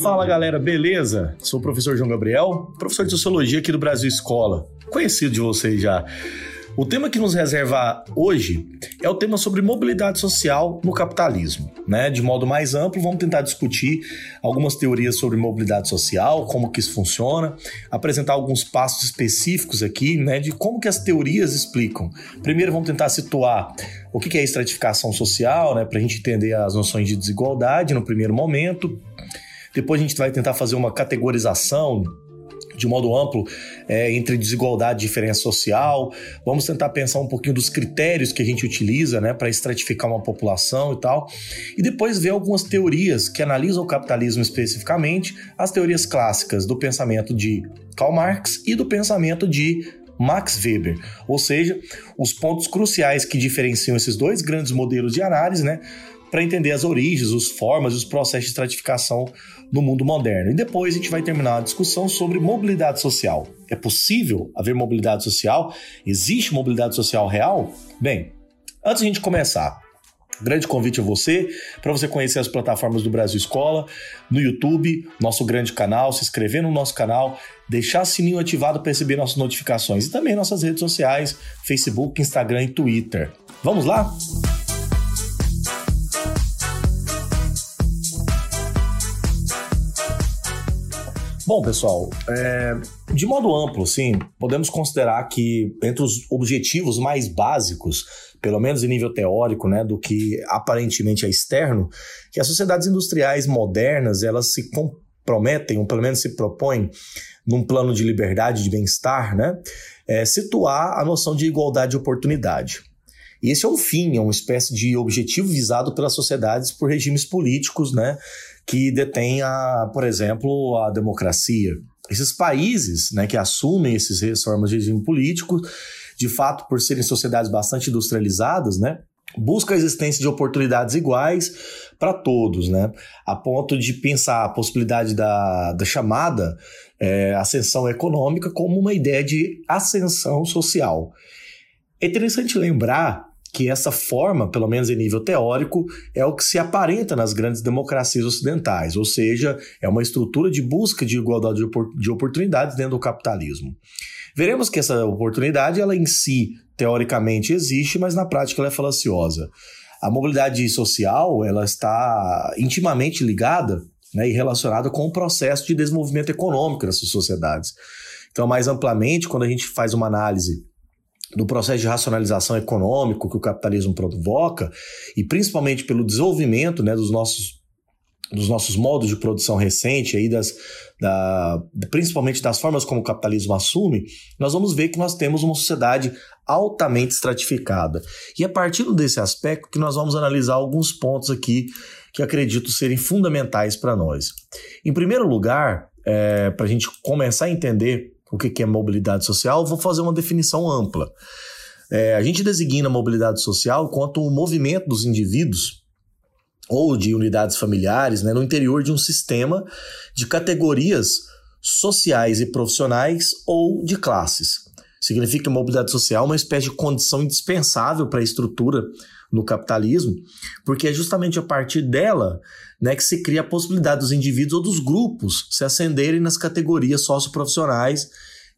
Fala galera, beleza? Sou o professor João Gabriel, professor de Sociologia aqui do Brasil Escola. Conhecido de vocês já. O tema que nos reserva hoje é o tema sobre mobilidade social no capitalismo. Né? De modo mais amplo, vamos tentar discutir algumas teorias sobre mobilidade social, como que isso funciona, apresentar alguns passos específicos aqui, né, de como que as teorias explicam. Primeiro, vamos tentar situar o que é estratificação social, né, para a gente entender as noções de desigualdade no primeiro momento. Depois a gente vai tentar fazer uma categorização de modo amplo é, entre desigualdade e diferença social. Vamos tentar pensar um pouquinho dos critérios que a gente utiliza né, para estratificar uma população e tal. E depois ver algumas teorias que analisam o capitalismo especificamente, as teorias clássicas do pensamento de Karl Marx e do pensamento de Max Weber, ou seja, os pontos cruciais que diferenciam esses dois grandes modelos de análise, né, para entender as origens, as formas e os processos de estratificação no mundo moderno. E depois a gente vai terminar a discussão sobre mobilidade social. É possível haver mobilidade social? Existe mobilidade social real? Bem, antes de a gente começar, Grande convite a você, para você conhecer as plataformas do Brasil Escola, no YouTube, nosso grande canal, se inscrever no nosso canal, deixar o sininho ativado para receber nossas notificações e também nossas redes sociais, Facebook, Instagram e Twitter. Vamos lá? Bom, pessoal, é, de modo amplo, sim, podemos considerar que entre os objetivos mais básicos, pelo menos em nível teórico, né, do que aparentemente é externo, que as sociedades industriais modernas elas se comprometem, ou pelo menos se propõem, num plano de liberdade, de bem-estar, né, é, situar a noção de igualdade de oportunidade. E esse é um fim, é uma espécie de objetivo visado pelas sociedades por regimes políticos, né, que detêm, a, por exemplo, a democracia. Esses países né, que assumem esses formas de regime político, de fato, por serem sociedades bastante industrializadas, né, busca a existência de oportunidades iguais para todos, né? A ponto de pensar a possibilidade da, da chamada é, ascensão econômica como uma ideia de ascensão social. É interessante lembrar que essa forma, pelo menos em nível teórico, é o que se aparenta nas grandes democracias ocidentais, ou seja, é uma estrutura de busca de igualdade de oportunidades dentro do capitalismo. Veremos que essa oportunidade, ela em si, teoricamente existe, mas na prática ela é falaciosa. A mobilidade social, ela está intimamente ligada né, e relacionada com o processo de desenvolvimento econômico dessas sociedades. Então, mais amplamente, quando a gente faz uma análise do processo de racionalização econômico que o capitalismo provoca, e principalmente pelo desenvolvimento né, dos nossos dos nossos modos de produção recente, aí das, da, principalmente das formas como o capitalismo assume, nós vamos ver que nós temos uma sociedade altamente estratificada. E é a partir desse aspecto que nós vamos analisar alguns pontos aqui que acredito serem fundamentais para nós. Em primeiro lugar, é, para a gente começar a entender o que é mobilidade social, vou fazer uma definição ampla. É, a gente designa mobilidade social quanto o movimento dos indivíduos ou de unidades familiares né, no interior de um sistema de categorias sociais e profissionais ou de classes. Significa que a mobilidade social é uma espécie de condição indispensável para a estrutura no capitalismo, porque é justamente a partir dela né, que se cria a possibilidade dos indivíduos ou dos grupos se ascenderem nas categorias socioprofissionais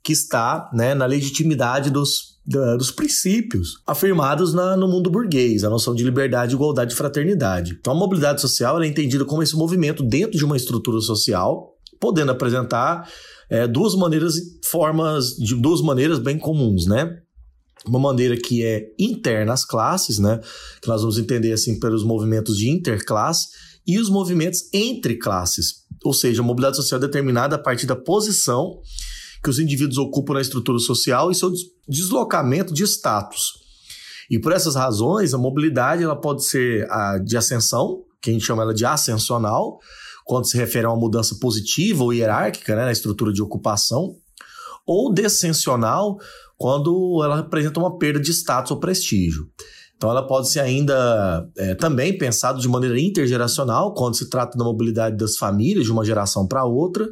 que está né, na legitimidade dos, da, dos princípios afirmados na, no mundo burguês, a noção de liberdade, igualdade e fraternidade. Então, a mobilidade social é entendida como esse movimento dentro de uma estrutura social, podendo apresentar é, duas maneiras, formas de duas maneiras bem comuns, né? uma maneira que é interna às classes, né? Que nós vamos entender assim pelos movimentos de interclasse e os movimentos entre classes, ou seja, a mobilidade social é determinada a partir da posição que os indivíduos ocupam na estrutura social e seu deslocamento de status. E por essas razões, a mobilidade ela pode ser a de ascensão, que a gente chama ela de ascensional, quando se refere a uma mudança positiva ou hierárquica né, na estrutura de ocupação, ou descensional, quando ela representa uma perda de status ou prestígio. Então, ela pode ser ainda é, também pensada de maneira intergeracional, quando se trata da mobilidade das famílias de uma geração para outra,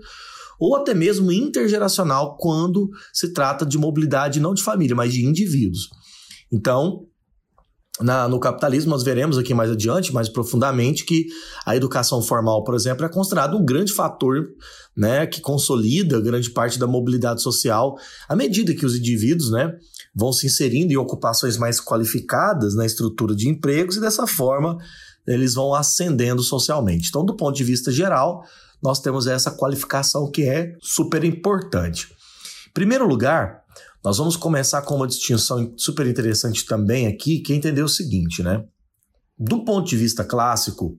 ou até mesmo intergeracional, quando se trata de mobilidade não de família, mas de indivíduos. Então, na, no capitalismo, nós veremos aqui mais adiante, mais profundamente, que a educação formal, por exemplo, é considerado um grande fator né, que consolida grande parte da mobilidade social à medida que os indivíduos né, vão se inserindo em ocupações mais qualificadas na estrutura de empregos e dessa forma eles vão ascendendo socialmente. Então, do ponto de vista geral, nós temos essa qualificação que é super importante. Em primeiro lugar, nós vamos começar com uma distinção super interessante também aqui, que é entender o seguinte, né? Do ponto de vista clássico,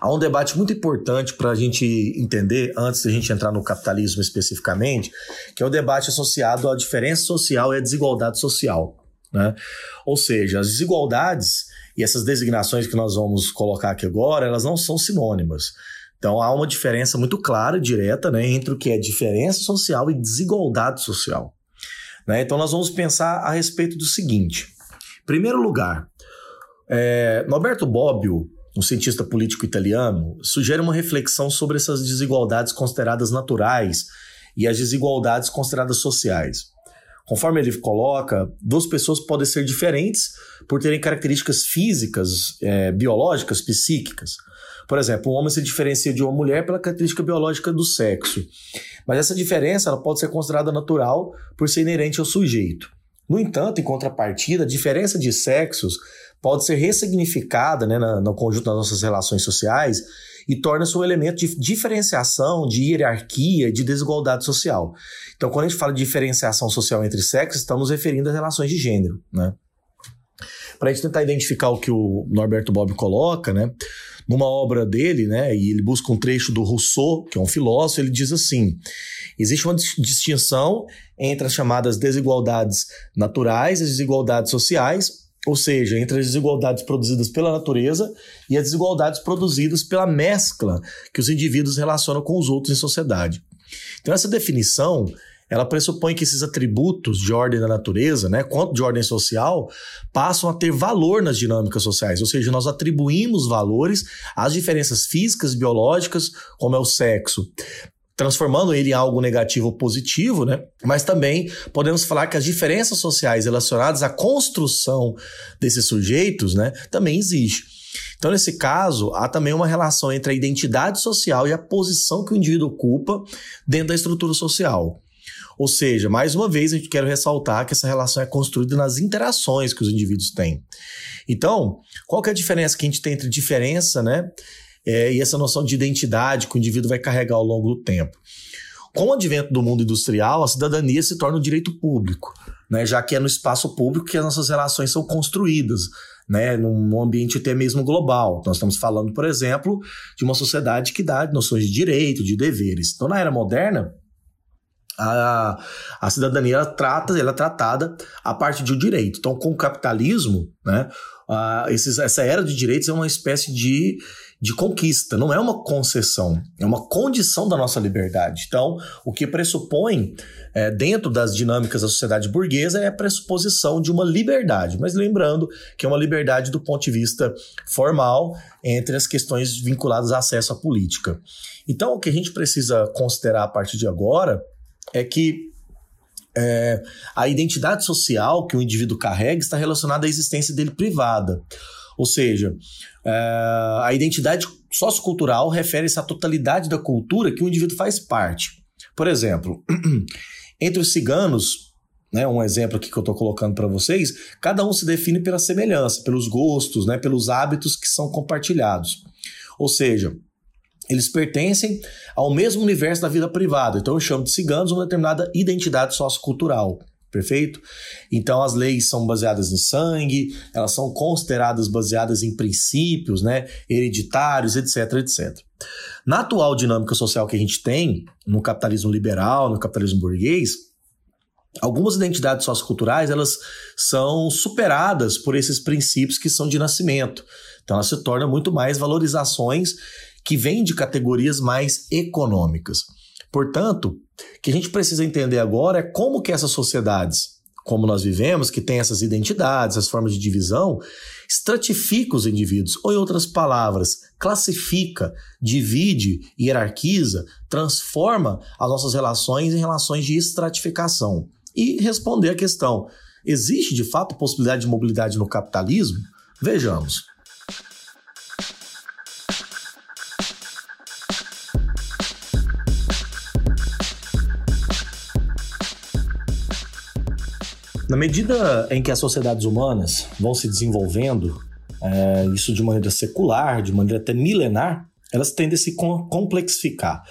há um debate muito importante para a gente entender, antes de a gente entrar no capitalismo especificamente, que é o debate associado à diferença social e à desigualdade social. Né? Ou seja, as desigualdades e essas designações que nós vamos colocar aqui agora, elas não são sinônimas. Então há uma diferença muito clara e direta né, entre o que é diferença social e desigualdade social. Né? Então, nós vamos pensar a respeito do seguinte: em primeiro lugar, é, Norberto Bobbio, um cientista político italiano, sugere uma reflexão sobre essas desigualdades consideradas naturais e as desigualdades consideradas sociais. Conforme ele coloca, duas pessoas podem ser diferentes por terem características físicas, é, biológicas, psíquicas. Por exemplo, um homem se diferencia de uma mulher pela característica biológica do sexo. Mas essa diferença ela pode ser considerada natural por ser inerente ao sujeito. No entanto, em contrapartida, a diferença de sexos pode ser ressignificada né, no conjunto das nossas relações sociais e torna-se um elemento de diferenciação, de hierarquia, de desigualdade social. Então, quando a gente fala de diferenciação social entre sexos, estamos referindo às relações de gênero. Né? Para a gente tentar identificar o que o Norberto Bob coloca, né? Numa obra dele, né, e ele busca um trecho do Rousseau, que é um filósofo, ele diz assim: existe uma distinção entre as chamadas desigualdades naturais e as desigualdades sociais, ou seja, entre as desigualdades produzidas pela natureza e as desigualdades produzidas pela mescla que os indivíduos relacionam com os outros em sociedade. Então, essa definição ela pressupõe que esses atributos de ordem da natureza, né, quanto de ordem social, passam a ter valor nas dinâmicas sociais, ou seja, nós atribuímos valores às diferenças físicas, biológicas, como é o sexo, transformando ele em algo negativo ou positivo, né? Mas também podemos falar que as diferenças sociais relacionadas à construção desses sujeitos, né, também existe. Então, nesse caso, há também uma relação entre a identidade social e a posição que o indivíduo ocupa dentro da estrutura social. Ou seja, mais uma vez, a gente quer ressaltar que essa relação é construída nas interações que os indivíduos têm. Então, qual que é a diferença que a gente tem entre diferença, né? É, e essa noção de identidade que o indivíduo vai carregar ao longo do tempo. Com o advento do mundo industrial, a cidadania se torna um direito público, né? já que é no espaço público que as nossas relações são construídas, né? num ambiente até mesmo global. Nós estamos falando, por exemplo, de uma sociedade que dá noções de direito, de deveres. Então, na era moderna, a, a cidadania ela trata, ela é tratada a partir de um direito. Então, com o capitalismo, né, uh, esses, essa era de direitos é uma espécie de, de conquista, não é uma concessão, é uma condição da nossa liberdade. Então, o que pressupõe é, dentro das dinâmicas da sociedade burguesa é a pressuposição de uma liberdade, mas lembrando que é uma liberdade do ponto de vista formal entre as questões vinculadas a acesso à política. Então, o que a gente precisa considerar a partir de agora é que é, a identidade social que o indivíduo carrega está relacionada à existência dele privada. Ou seja, é, a identidade sociocultural refere-se à totalidade da cultura que o indivíduo faz parte. Por exemplo, entre os ciganos, né, um exemplo aqui que eu estou colocando para vocês, cada um se define pela semelhança, pelos gostos, né, pelos hábitos que são compartilhados. Ou seja, eles pertencem ao mesmo universo da vida privada. Então eu chamo de ciganos uma determinada identidade sociocultural. Perfeito? Então as leis são baseadas em sangue, elas são consideradas baseadas em princípios, né, hereditários, etc, etc. Na atual dinâmica social que a gente tem, no capitalismo liberal, no capitalismo burguês, algumas identidades socioculturais elas são superadas por esses princípios que são de nascimento. Então ela se torna muito mais valorizações que vem de categorias mais econômicas. Portanto, o que a gente precisa entender agora é como que essas sociedades, como nós vivemos, que tem essas identidades, as formas de divisão, estratifica os indivíduos, ou em outras palavras, classifica, divide, hierarquiza, transforma as nossas relações em relações de estratificação. E responder a questão: Existe de fato possibilidade de mobilidade no capitalismo? Vejamos. Medida em que as sociedades humanas vão se desenvolvendo, é, isso de maneira secular, de maneira até milenar, elas tendem a se complexificar.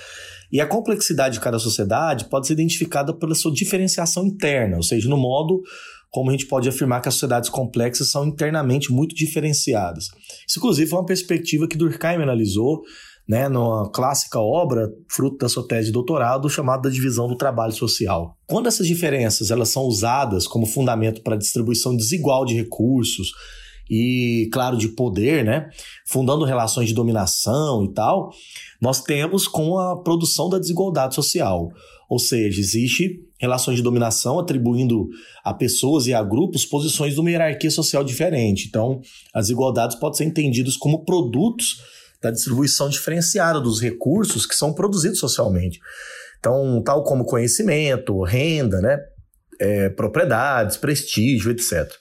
E a complexidade de cada sociedade pode ser identificada pela sua diferenciação interna, ou seja, no modo como a gente pode afirmar que as sociedades complexas são internamente muito diferenciadas. Isso, inclusive, foi uma perspectiva que Durkheim analisou né, numa clássica obra, fruto da sua tese de doutorado, chamada Divisão do Trabalho Social. Quando essas diferenças elas são usadas como fundamento para a distribuição desigual de recursos e, claro, de poder, né, fundando relações de dominação e tal, nós temos com a produção da desigualdade social. Ou seja, existe relações de dominação atribuindo a pessoas e a grupos posições de uma hierarquia social diferente. Então, as desigualdades podem ser entendidas como produtos da distribuição diferenciada dos recursos que são produzidos socialmente. Então, tal como conhecimento, renda, né? É, propriedades, prestígio, etc.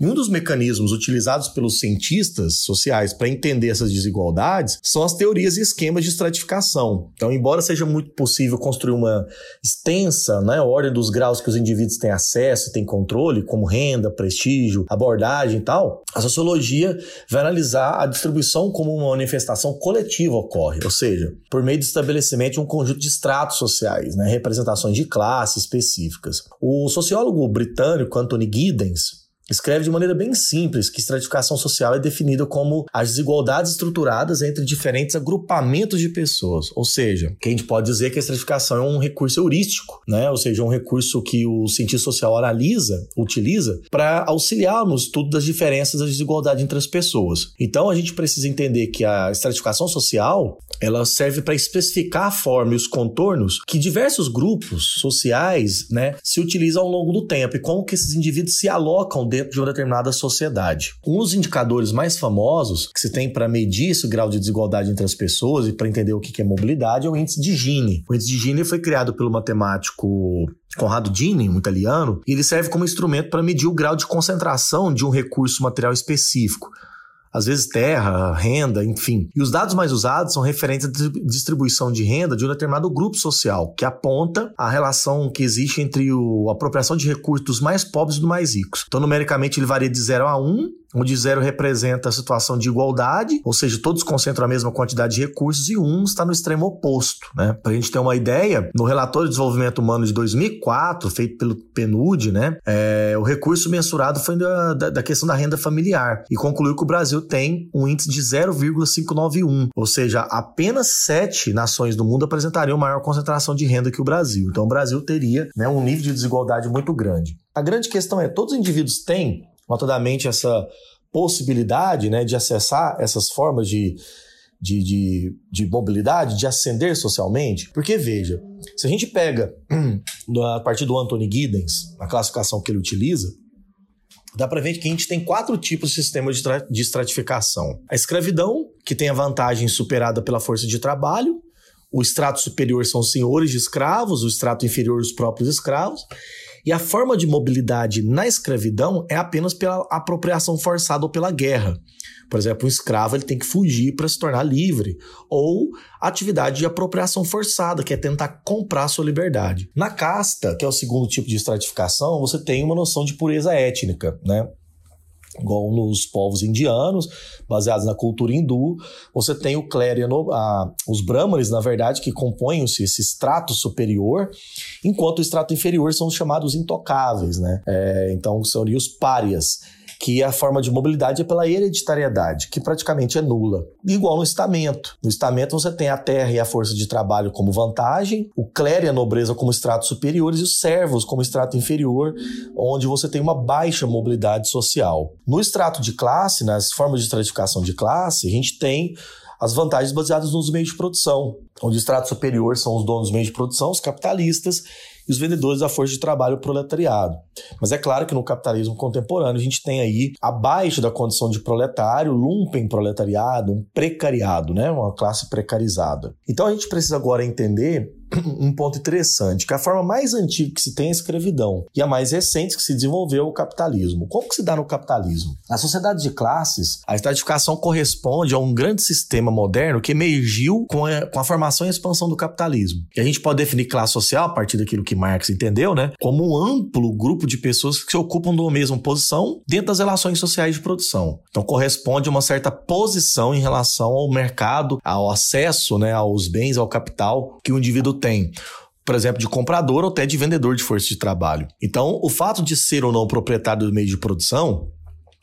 E um dos mecanismos utilizados pelos cientistas sociais para entender essas desigualdades são as teorias e esquemas de estratificação. Então, embora seja muito possível construir uma extensa né, ordem dos graus que os indivíduos têm acesso têm controle, como renda, prestígio, abordagem e tal, a sociologia vai analisar a distribuição como uma manifestação coletiva ocorre, ou seja, por meio do estabelecimento de um conjunto de estratos sociais, né, representações de classes específicas. O sociólogo britânico Anthony Giddens escreve de maneira bem simples que estratificação social é definida como as desigualdades estruturadas entre diferentes agrupamentos de pessoas. Ou seja, que a gente pode dizer que a estratificação é um recurso heurístico, né? Ou seja, um recurso que o cientista social analisa, utiliza para auxiliar no estudo das diferenças das desigualdades entre as pessoas. Então a gente precisa entender que a estratificação social ela serve para especificar a forma e os contornos que diversos grupos sociais, né, se utilizam ao longo do tempo e como que esses indivíduos se alocam dentro de uma determinada sociedade. Um dos indicadores mais famosos que se tem para medir esse grau de desigualdade entre as pessoas e para entender o que é mobilidade é o índice de Gini. O índice de Gini foi criado pelo matemático Conrado Gini, um italiano, e ele serve como instrumento para medir o grau de concentração de um recurso material específico às vezes terra, renda, enfim. E os dados mais usados são referentes à distribuição de renda de um determinado grupo social, que aponta a relação que existe entre a apropriação de recursos dos mais pobres e dos mais ricos. Então, numericamente, ele varia de 0 a 1, um, onde zero representa a situação de igualdade, ou seja, todos concentram a mesma quantidade de recursos, e um está no extremo oposto. Né? Para a gente ter uma ideia, no relatório de desenvolvimento humano de 2004, feito pelo PNUD, né, é, o recurso mensurado foi da, da, da, questão da renda familiar, e concluiu que o Brasil tem um índice de 0,591, ou seja, apenas sete nações do mundo apresentariam maior concentração de renda que o Brasil. Então, o Brasil teria né, um nível de desigualdade muito grande. A grande questão é: todos os indivíduos têm notadamente essa possibilidade né, de acessar essas formas de, de, de, de, mobilidade, de ascender socialmente. Porque, veja, se a gente pega a partir do Anthony Giddens, a classificação que ele utiliza, dá para ver que a gente tem quatro tipos de sistema de, de estratificação. A escravidão, que tem a vantagem superada pela força de trabalho, o extrato superior são os senhores de escravos, o extrato inferior os próprios escravos, e a forma de mobilidade na escravidão é apenas pela apropriação forçada ou pela guerra. Por exemplo, um escravo ele tem que fugir para se tornar livre, ou atividade de apropriação forçada, que é tentar comprar sua liberdade. Na casta, que é o segundo tipo de estratificação, você tem uma noção de pureza étnica, né? Igual nos povos indianos, baseados na cultura hindu, você tem o clero, os brahmanes, na verdade, que compõem esse, extrato superior, enquanto o extrato inferior são os chamados intocáveis, né? É, então, são os párias que a forma de mobilidade é pela hereditariedade, que praticamente é nula. Igual no estamento. No estamento você tem a terra e a força de trabalho como vantagem, o clero e a nobreza como estratos superiores e os servos como estrato inferior, onde você tem uma baixa mobilidade social. No extrato de classe, nas formas de estratificação de classe, a gente tem as vantagens baseadas nos meios de produção, onde o extrato superior são os donos dos meios de produção, os capitalistas, e os vendedores da força de trabalho, proletariado. Mas é claro que no capitalismo contemporâneo a gente tem aí, abaixo da condição de proletário, lumpen proletariado, um precariado, né? uma classe precarizada. Então a gente precisa agora entender um ponto interessante, que a forma mais antiga que se tem é a escravidão e a mais recente que se desenvolveu é o capitalismo. Como que se dá no capitalismo? Na sociedade de classes, a estratificação corresponde a um grande sistema moderno que emergiu com a, com a formação e expansão do capitalismo. E a gente pode definir classe social, a partir daquilo que Marx entendeu, né, como um amplo grupo de pessoas que se ocupam uma mesma posição dentro das relações sociais de produção. Então corresponde a uma certa posição em relação ao mercado, ao acesso né, aos bens, ao capital que o indivíduo tem por exemplo, de comprador ou até de vendedor de força de trabalho. Então, o fato de ser ou não proprietário do meio de produção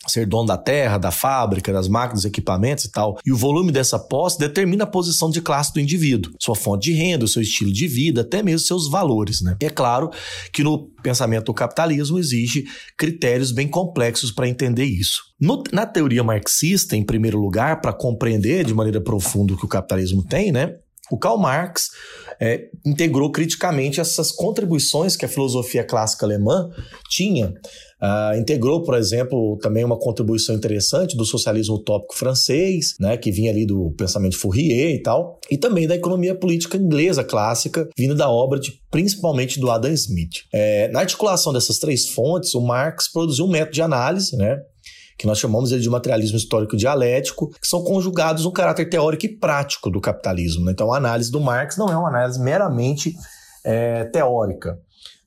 ser dono da terra, da fábrica, das máquinas, equipamentos e tal. E o volume dessa posse determina a posição de classe do indivíduo, sua fonte de renda, seu estilo de vida, até mesmo seus valores, né? E é claro que no pensamento do capitalismo exige critérios bem complexos para entender isso. No, na teoria marxista, em primeiro lugar, para compreender de maneira profunda o que o capitalismo tem, né? O Karl Marx é, integrou criticamente essas contribuições que a filosofia clássica alemã tinha. Uh, integrou, por exemplo, também uma contribuição interessante do socialismo utópico francês, né, que vinha ali do pensamento Fourier e tal, e também da economia política inglesa clássica, vindo da obra de principalmente do Adam Smith. É, na articulação dessas três fontes, o Marx produziu um método de análise, né, que nós chamamos ele de materialismo histórico dialético, que são conjugados no caráter teórico e prático do capitalismo. Né? Então, a análise do Marx não é uma análise meramente é, teórica.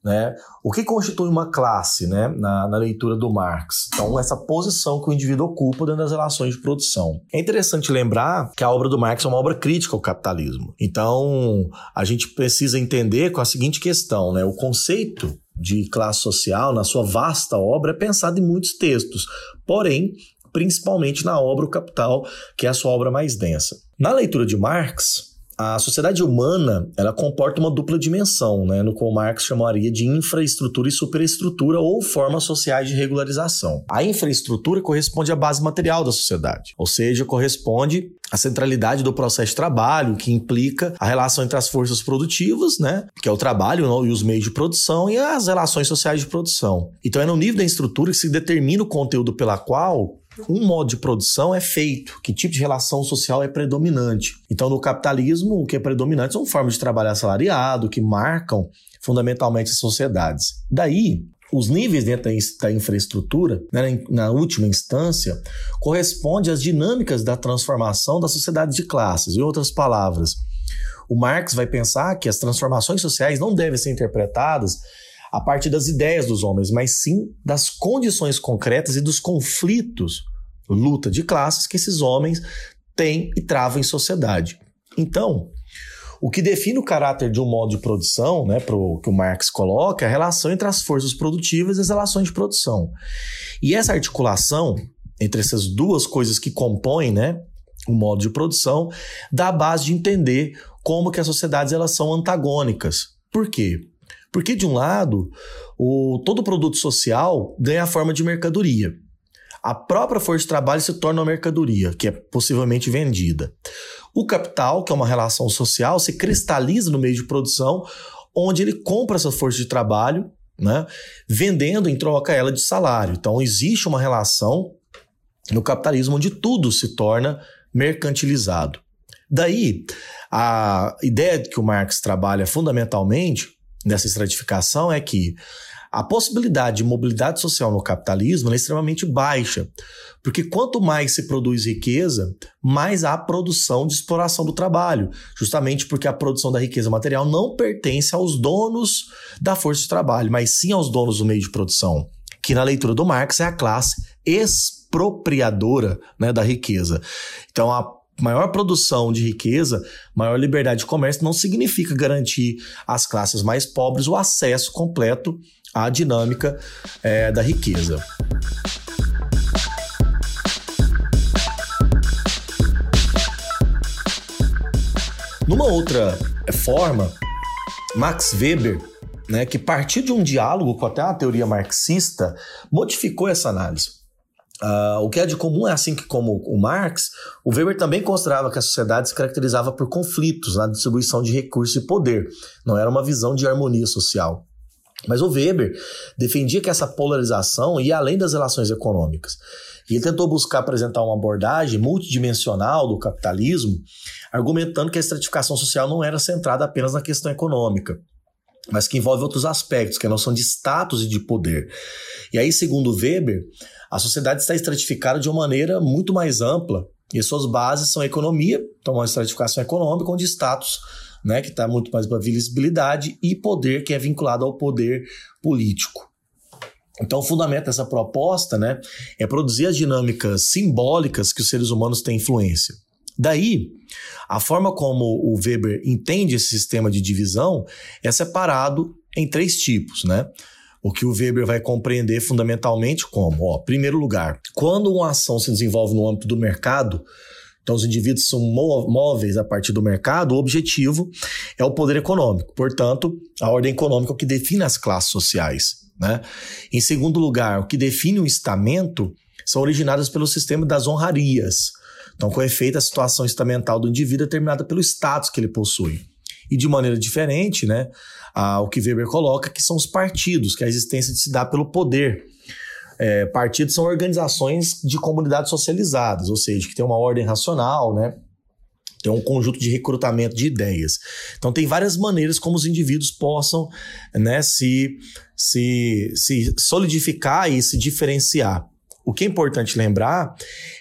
Né? O que constitui uma classe né? na, na, leitura do Marx? Então, essa posição que o indivíduo ocupa dentro das relações de produção. É interessante lembrar que a obra do Marx é uma obra crítica ao capitalismo. Então, a gente precisa entender com a seguinte questão: né? o conceito de classe social, na sua vasta obra, é pensado em muitos textos, porém, principalmente na obra O Capital, que é a sua obra mais densa. Na leitura de Marx, a sociedade humana ela comporta uma dupla dimensão, né, no qual Marx chamaria de infraestrutura e superestrutura ou formas sociais de regularização. A infraestrutura corresponde à base material da sociedade, ou seja, corresponde à centralidade do processo de trabalho, que implica a relação entre as forças produtivas, né, que é o trabalho e os meios de produção, e as relações sociais de produção. Então é no nível da estrutura que se determina o conteúdo pela qual um modo de produção é feito, que tipo de relação social é predominante. Então, no capitalismo, o que é predominante são formas de trabalho assalariado, que marcam fundamentalmente as sociedades. Daí, os níveis dentro da infraestrutura, né, na última instância, correspondem às dinâmicas da transformação da sociedade de classes. Em outras palavras, o Marx vai pensar que as transformações sociais não devem ser interpretadas a partir das ideias dos homens, mas sim das condições concretas e dos conflitos, luta de classes que esses homens têm e travam em sociedade. Então, o que define o caráter de um modo de produção, né, pro, que o Marx coloca, é a relação entre as forças produtivas e as relações de produção. E essa articulação entre essas duas coisas que compõem né, o modo de produção dá a base de entender como que as sociedades elas são antagônicas. Por quê? Porque, de um lado, o, todo produto social ganha a forma de mercadoria. A própria força de trabalho se torna uma mercadoria, que é possivelmente vendida. O capital, que é uma relação social, se cristaliza no meio de produção, onde ele compra essa força de trabalho, né, vendendo em troca ela de salário. Então, existe uma relação no capitalismo onde tudo se torna mercantilizado. Daí, a ideia que o Marx trabalha fundamentalmente dessa estratificação é que a possibilidade de mobilidade social no capitalismo é extremamente baixa, porque quanto mais se produz riqueza, mais há produção de exploração do trabalho, justamente porque a produção da riqueza material não pertence aos donos da força de trabalho, mas sim aos donos do meio de produção, que na leitura do Marx é a classe expropriadora né, da riqueza. Então, a maior produção de riqueza, maior liberdade de comércio não significa garantir às classes mais pobres o acesso completo à dinâmica é, da riqueza. Numa outra forma, Max Weber, né, que partiu de um diálogo com até a teoria marxista, modificou essa análise. Uh, o que é de comum é assim que, como o Marx, o Weber também considerava que a sociedade se caracterizava por conflitos na distribuição de recursos e poder. Não era uma visão de harmonia social. Mas o Weber defendia que essa polarização ia além das relações econômicas. E ele tentou buscar apresentar uma abordagem multidimensional do capitalismo, argumentando que a estratificação social não era centrada apenas na questão econômica, mas que envolve outros aspectos, que é a noção de status e de poder. E aí, segundo Weber, a sociedade está estratificada de uma maneira muito mais ampla e suas bases são a economia, então uma estratificação econômica, onde status, né, que está muito mais para visibilidade, e poder, que é vinculado ao poder político. Então, o fundamento dessa proposta né, é produzir as dinâmicas simbólicas que os seres humanos têm influência. Daí, a forma como o Weber entende esse sistema de divisão é separado em três tipos, né? O que o Weber vai compreender fundamentalmente como, ó, primeiro lugar, quando uma ação se desenvolve no âmbito do mercado, então os indivíduos são móveis a partir do mercado, o objetivo é o poder econômico. Portanto, a ordem econômica é o que define as classes sociais. Né? Em segundo lugar, o que define o estamento são originadas pelo sistema das honrarias. Então, com efeito, a situação estamental do indivíduo é determinada pelo status que ele possui. E de maneira diferente, né, a, o que Weber coloca, que são os partidos, que a existência se dá pelo poder. É, partidos são organizações de comunidades socializadas, ou seja, que tem uma ordem racional, né, tem um conjunto de recrutamento de ideias. Então tem várias maneiras como os indivíduos possam né, se, se, se solidificar e se diferenciar. O que é importante lembrar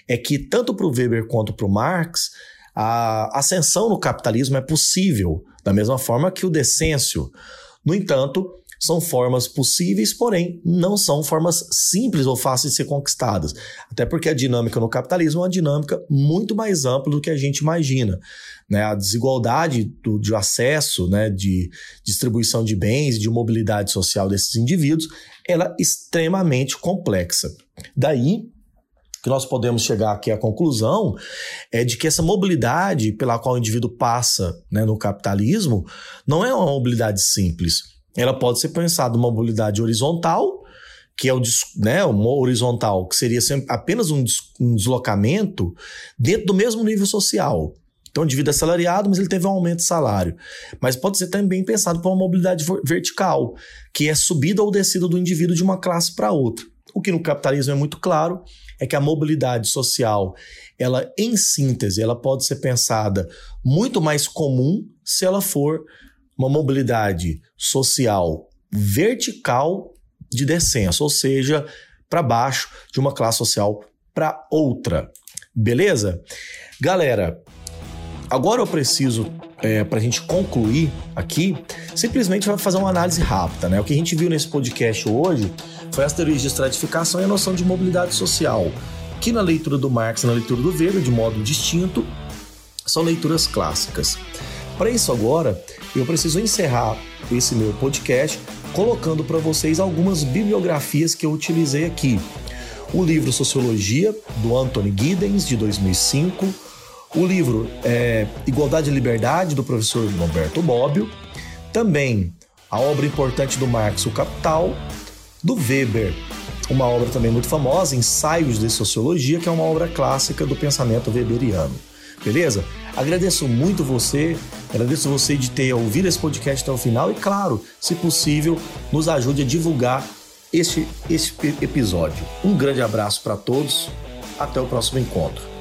é que tanto para o Weber quanto para o Marx, a ascensão no capitalismo é possível, da mesma forma que o descenso. No entanto, são formas possíveis, porém não são formas simples ou fáceis de ser conquistadas. Até porque a dinâmica no capitalismo é uma dinâmica muito mais ampla do que a gente imagina. Né? A desigualdade do, de acesso, né, de distribuição de bens, de mobilidade social desses indivíduos, ela é extremamente complexa. Daí que nós podemos chegar aqui à conclusão é de que essa mobilidade pela qual o indivíduo passa né, no capitalismo não é uma mobilidade simples. Ela pode ser pensada uma mobilidade horizontal, que é o né, uma horizontal, que seria apenas um, um deslocamento dentro do mesmo nível social. Então, o indivíduo é assalariado, mas ele teve um aumento de salário. Mas pode ser também pensado por uma mobilidade vertical, que é subida ou descida do indivíduo de uma classe para outra. O que no capitalismo é muito claro é que a mobilidade social, ela em síntese, ela pode ser pensada muito mais comum se ela for uma mobilidade social vertical de descenso, ou seja, para baixo de uma classe social para outra. Beleza? Galera, agora eu preciso, é, para a gente concluir aqui, simplesmente vai fazer uma análise rápida. Né? O que a gente viu nesse podcast hoje foi as teorias de estratificação e a noção de mobilidade social, que na leitura do Marx e na leitura do Weber, de modo distinto, são leituras clássicas. Para isso agora, eu preciso encerrar esse meu podcast colocando para vocês algumas bibliografias que eu utilizei aqui. O livro Sociologia, do Anthony Giddens, de 2005. O livro é, Igualdade e Liberdade, do professor Roberto Bobbio. Também a obra importante do Marx, O Capital do Weber, uma obra também muito famosa, Ensaios de Sociologia, que é uma obra clássica do pensamento weberiano. Beleza? Agradeço muito você, agradeço você de ter ouvido esse podcast até o final e, claro, se possível, nos ajude a divulgar este, este episódio. Um grande abraço para todos, até o próximo encontro.